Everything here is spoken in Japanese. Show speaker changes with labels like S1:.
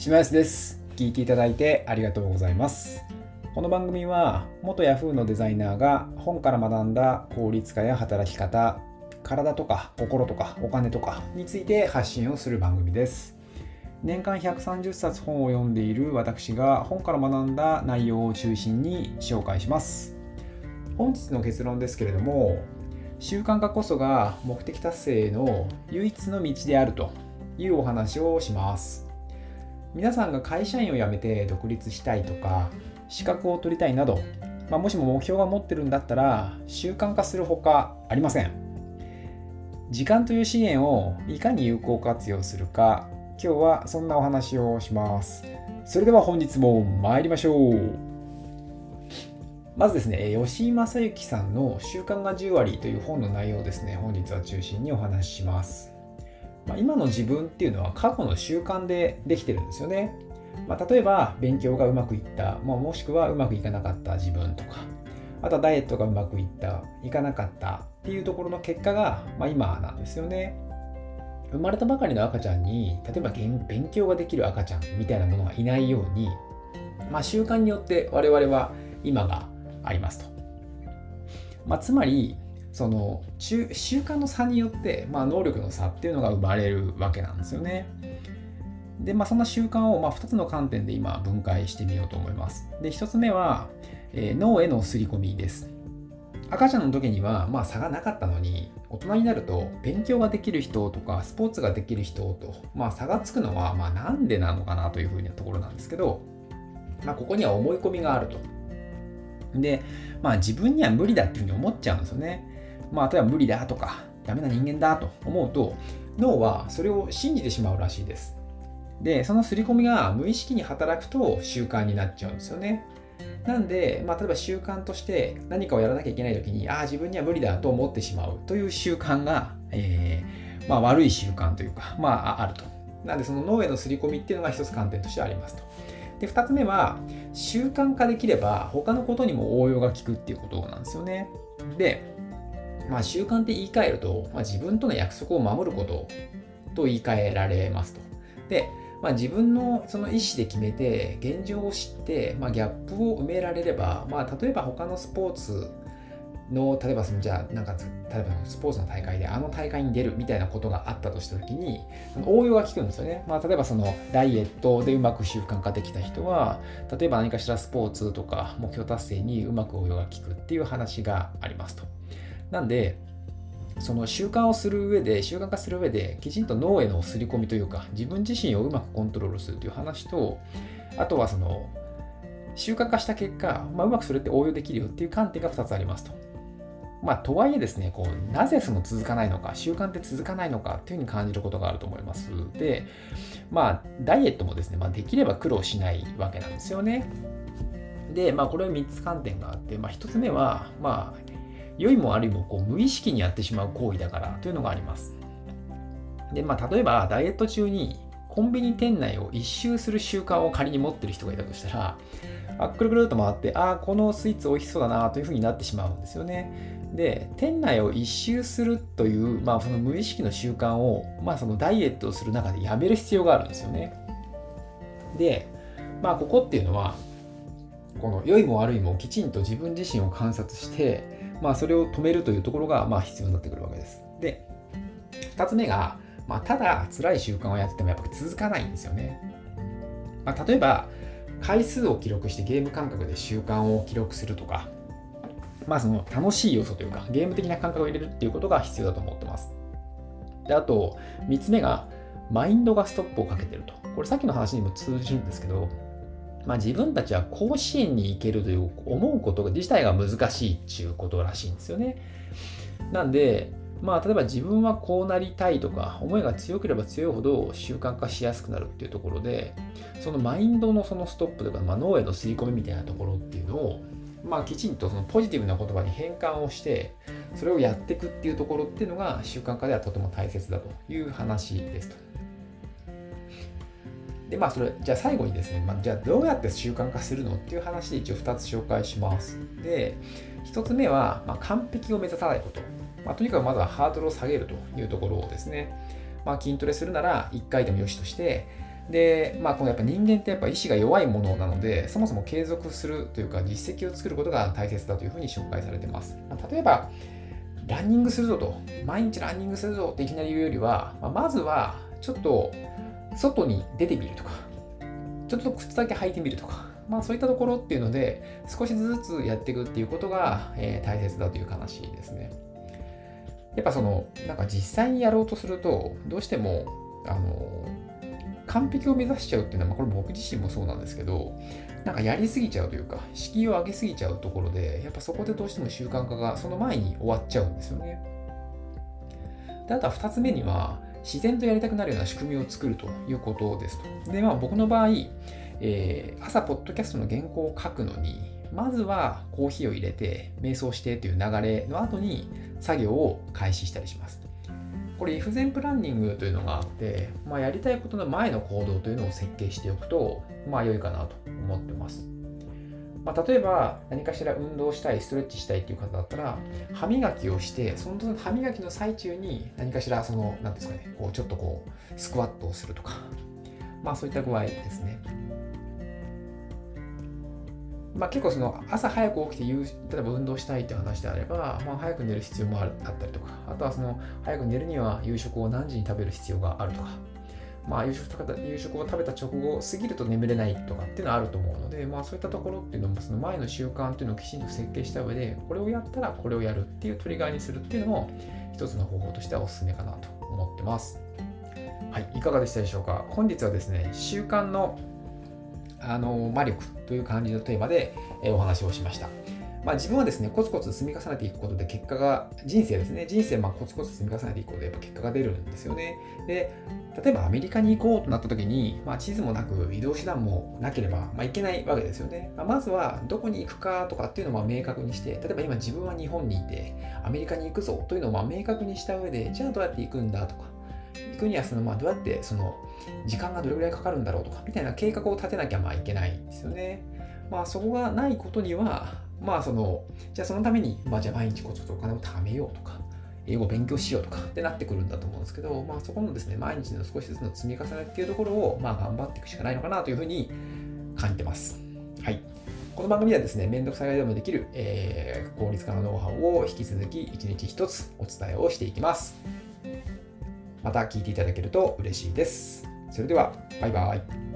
S1: 島安です。聞いていただいてありがとうございます。この番組は元 Yahoo のデザイナーが本から学んだ効率化や働き方体とか心とかお金とかについて発信をする番組です。年間130冊本を読んでいる私が本から学んだ内容を中心に紹介します。本日の結論ですけれども習慣化こそが目的達成への唯一の道であるというお話をします。皆さんが会社員を辞めて独立したいとか資格を取りたいなど、まあ、もしも目標が持ってるんだったら習慣化するほかありません。時間という資源をいかに有効活用するか今日はそんなお話をします。それでは本日も参りましょう。まずですね、吉井正幸さんの習慣が10割という本の内容をですね、本日は中心にお話しします。まあ、今の自分っていうのは過去の習慣でできてるんですよね。まあ、例えば、勉強がうまくいった、まあ、もしくはうまくいかなかった自分とか、あとはダイエットがうまくいった、いかなかったっていうところの結果が、まあ、今なんですよね。生まれたばかりの赤ちゃんに、例えば勉強ができる赤ちゃんみたいなものがいないように、まあ、習慣によって我々は今がありますと。まあ、つまりその習慣の差によって、まあ、能力の差っていうのが生まれるわけなんですよね。で、まあ、そんな習慣をまあ2つの観点で今分解してみようと思います。で、1つ目は、えー、脳への刷り込みです。赤ちゃんの時にはまあ差がなかったのに大人になると勉強ができる人とかスポーツができる人と、まあ、差がつくのはまあなんでなのかなというふうなところなんですけど、まあ、ここには思い込みがあると。で、まあ自分には無理だっていうふうに思っちゃうんですよね。まあ例えば無理だとか、ダメな人間だと思うと、脳はそれを信じてしまうらしいです。で、その刷り込みが無意識に働くと習慣になっちゃうんですよね。なんで、まあ、例えば習慣として何かをやらなきゃいけない時に、ああ、自分には無理だと思ってしまうという習慣が、えー、まあ、悪い習慣というか、まあ、あると。なんで、その脳への刷り込みっていうのが一つ観点としてありますと。で、2つ目は、習慣化できれば他のことにも応用が効くっていうことなんですよね。で、まあ、習慣って言い換えると、まあ、自分との約束を守ることと言い換えられますと。で、まあ、自分のその意思で決めて現状を知って、まあ、ギャップを埋められれば、まあ、例えば他のスポーツの例えばそのじゃあなんか例えばスポーツの大会であの大会に出るみたいなことがあったとした時に応用が効くんですよね、まあ、例えばそのダイエットでうまく習慣化できた人は例えば何かしらスポーツとか目標達成にうまく応用が効くっていう話がありますとなんでその習慣をする上で習慣化する上できちんと脳への刷り込みというか自分自身をうまくコントロールするという話とあとはその習慣化した結果、まあ、うまくそれって応用できるよっていう観点が2つありますと。まあ、とはいえですね、こうなぜその続かないのか、習慣って続かないのかっていうふうに感じることがあると思います。で、まあ、ダイエットもですね、まあ、できれば苦労しないわけなんですよね。で、まあ、これは3つ観点があって、まあ、1つ目は、まあ、良いも悪いもこう無意識にやってしまう行為だからというのがあります。で、まあ、例えば、ダイエット中にコンビニ店内を一周する習慣を仮に持ってる人がいたとしたら、あくるくるっと回って、ああ、このスイーツ美味しそうだなというふうになってしまうんですよね。で店内を一周するという、まあ、その無意識の習慣を、まあ、そのダイエットをする中でやめる必要があるんですよね。で、まあ、ここっていうのはこの良いも悪いもきちんと自分自身を観察して、まあ、それを止めるというところがまあ必要になってくるわけです。で2つ目が、まあ、ただ辛い習慣をやっててもやっぱ続かないんですよね。まあ、例えば回数を記録してゲーム感覚で習慣を記録するとかまあその楽しい要素というか、ゲーム的な感覚を入れるっていうことが必要だと思ってます。で、あと、3つ目が、マインドがストップをかけてると。これさっきの話にも通じるんですけど、まあ、自分たちは甲子園に行けるという思うこと自体が難しいっていうことらしいんですよね。なんで、まあ、例えば自分はこうなりたいとか思いが強ければ強いほど習慣化しやすくなるっていうところでそのマインドのそのストップとか、まあ、脳への吸い込みみたいなところっていうのをまあ、きちんとそのポジティブな言葉に変換をしてそれをやっていくっていうところっていうのが習慣化ではとても大切だという話ですと。でまあそれじゃあ最後にですね、まあ、じゃあどうやって習慣化するのっていう話で一応2つ紹介します。で1つ目は、まあ、完璧を目指さないこと。まあ、とにかくまずはハードルを下げるというところをですね、まあ、筋トレするなら1回でもよしとしてで、まあ、このやっぱ人間ってやっぱ意志が弱いものなので、そもそも継続するというか実績を作ることが大切だというふうに紹介されてます。まあ、例えば、ランニングするぞと、毎日ランニングするぞっていきなり言うよりは、まあ、まずはちょっと外に出てみるとか、ちょっと靴だけ履いてみるとか、まあそういったところっていうので、少しずつやっていくっていうことが、えー、大切だという話ですね。やっぱその、なんか実際にやろうとすると、どうしても、あの、完璧を目指しちゃうっていうのは、ま、これ僕自身もそうなんですけど、なんかやりすぎちゃうというか、敷居を上げすぎちゃうところで、やっぱそこでどうしても習慣化がその前に終わっちゃうんですよね。であとは2つ目には、自然とやりたくなるような仕組みを作るということですと。で、まあ僕の場合、えー、朝、ポッドキャストの原稿を書くのに、まずはコーヒーを入れて、瞑想してという流れの後に作業を開始したりします。これ、イフゼンプランニングというのがあって、まあ、やりたいことの前の行動というのを設計しておくと、まあ良いかなと思ってます。まあ、例えば何かしら運動したい、ストレッチしたいっていう方だったら、歯磨きをして、その歯磨きの最中に何かしら、その、なんですかね、こうちょっとこう、スクワットをするとか、まあそういった具合ですね。まあ、結構その朝早く起きて例えば運動したいって話であれば、まあ、早く寝る必要もあったりとか。あとはその早く寝るには夕食を何時に食べる必要があるとか、まあ、夕食とか夕食を食べた直後過ぎると眠れないとかっていうのはあると思うので、まあ、そういったところっていうのもその前の習慣っていうのをきちんと設計した上でこれをやったらこれをやるっていうトリガーにするっていうのも一つの方法としてはおすすめかなと思ってます。はい、いかがでしたでしょうか？本日はですね習慣のあの魔力という感じのテーマで、お話をしました。まあ、自分はですね、コツコツ積み重ねていくことで結果が、人生ですね、人生まあコツコツ積み重ねていくことでやっぱ結果が出るんですよね。で、例えばアメリカに行こうとなった時に、まあ、地図もなく移動手段もなければ、まあ、行けないわけですよね。まあ、まずはどこに行くかとかっていうのを明確にして、例えば今自分は日本にいて、アメリカに行くぞというのをま明確にした上で、じゃあどうやって行くんだとか、行くにはその、まあ、どうやってその時間がどれぐらいかかるんだろうとかみたいな計画を立てなきゃまあいけないんですよね。まあそこがないことにはまあそのじゃあそのためにまあじゃあ毎日こつとお金を貯めようとか英語を勉強しようとかってなってくるんだと思うんですけど、まあ、そこのですね毎日の少しずつの積み重ねっていうところをまあ頑張っていくしかないのかなというふうに感じてます。はい。この番組ではですね、めんどくさいでもできる、えー、効率化のノウハウを引き続き一日一つお伝えをしていきます。また聞いていただけると嬉しいです。それでは、バイバイ。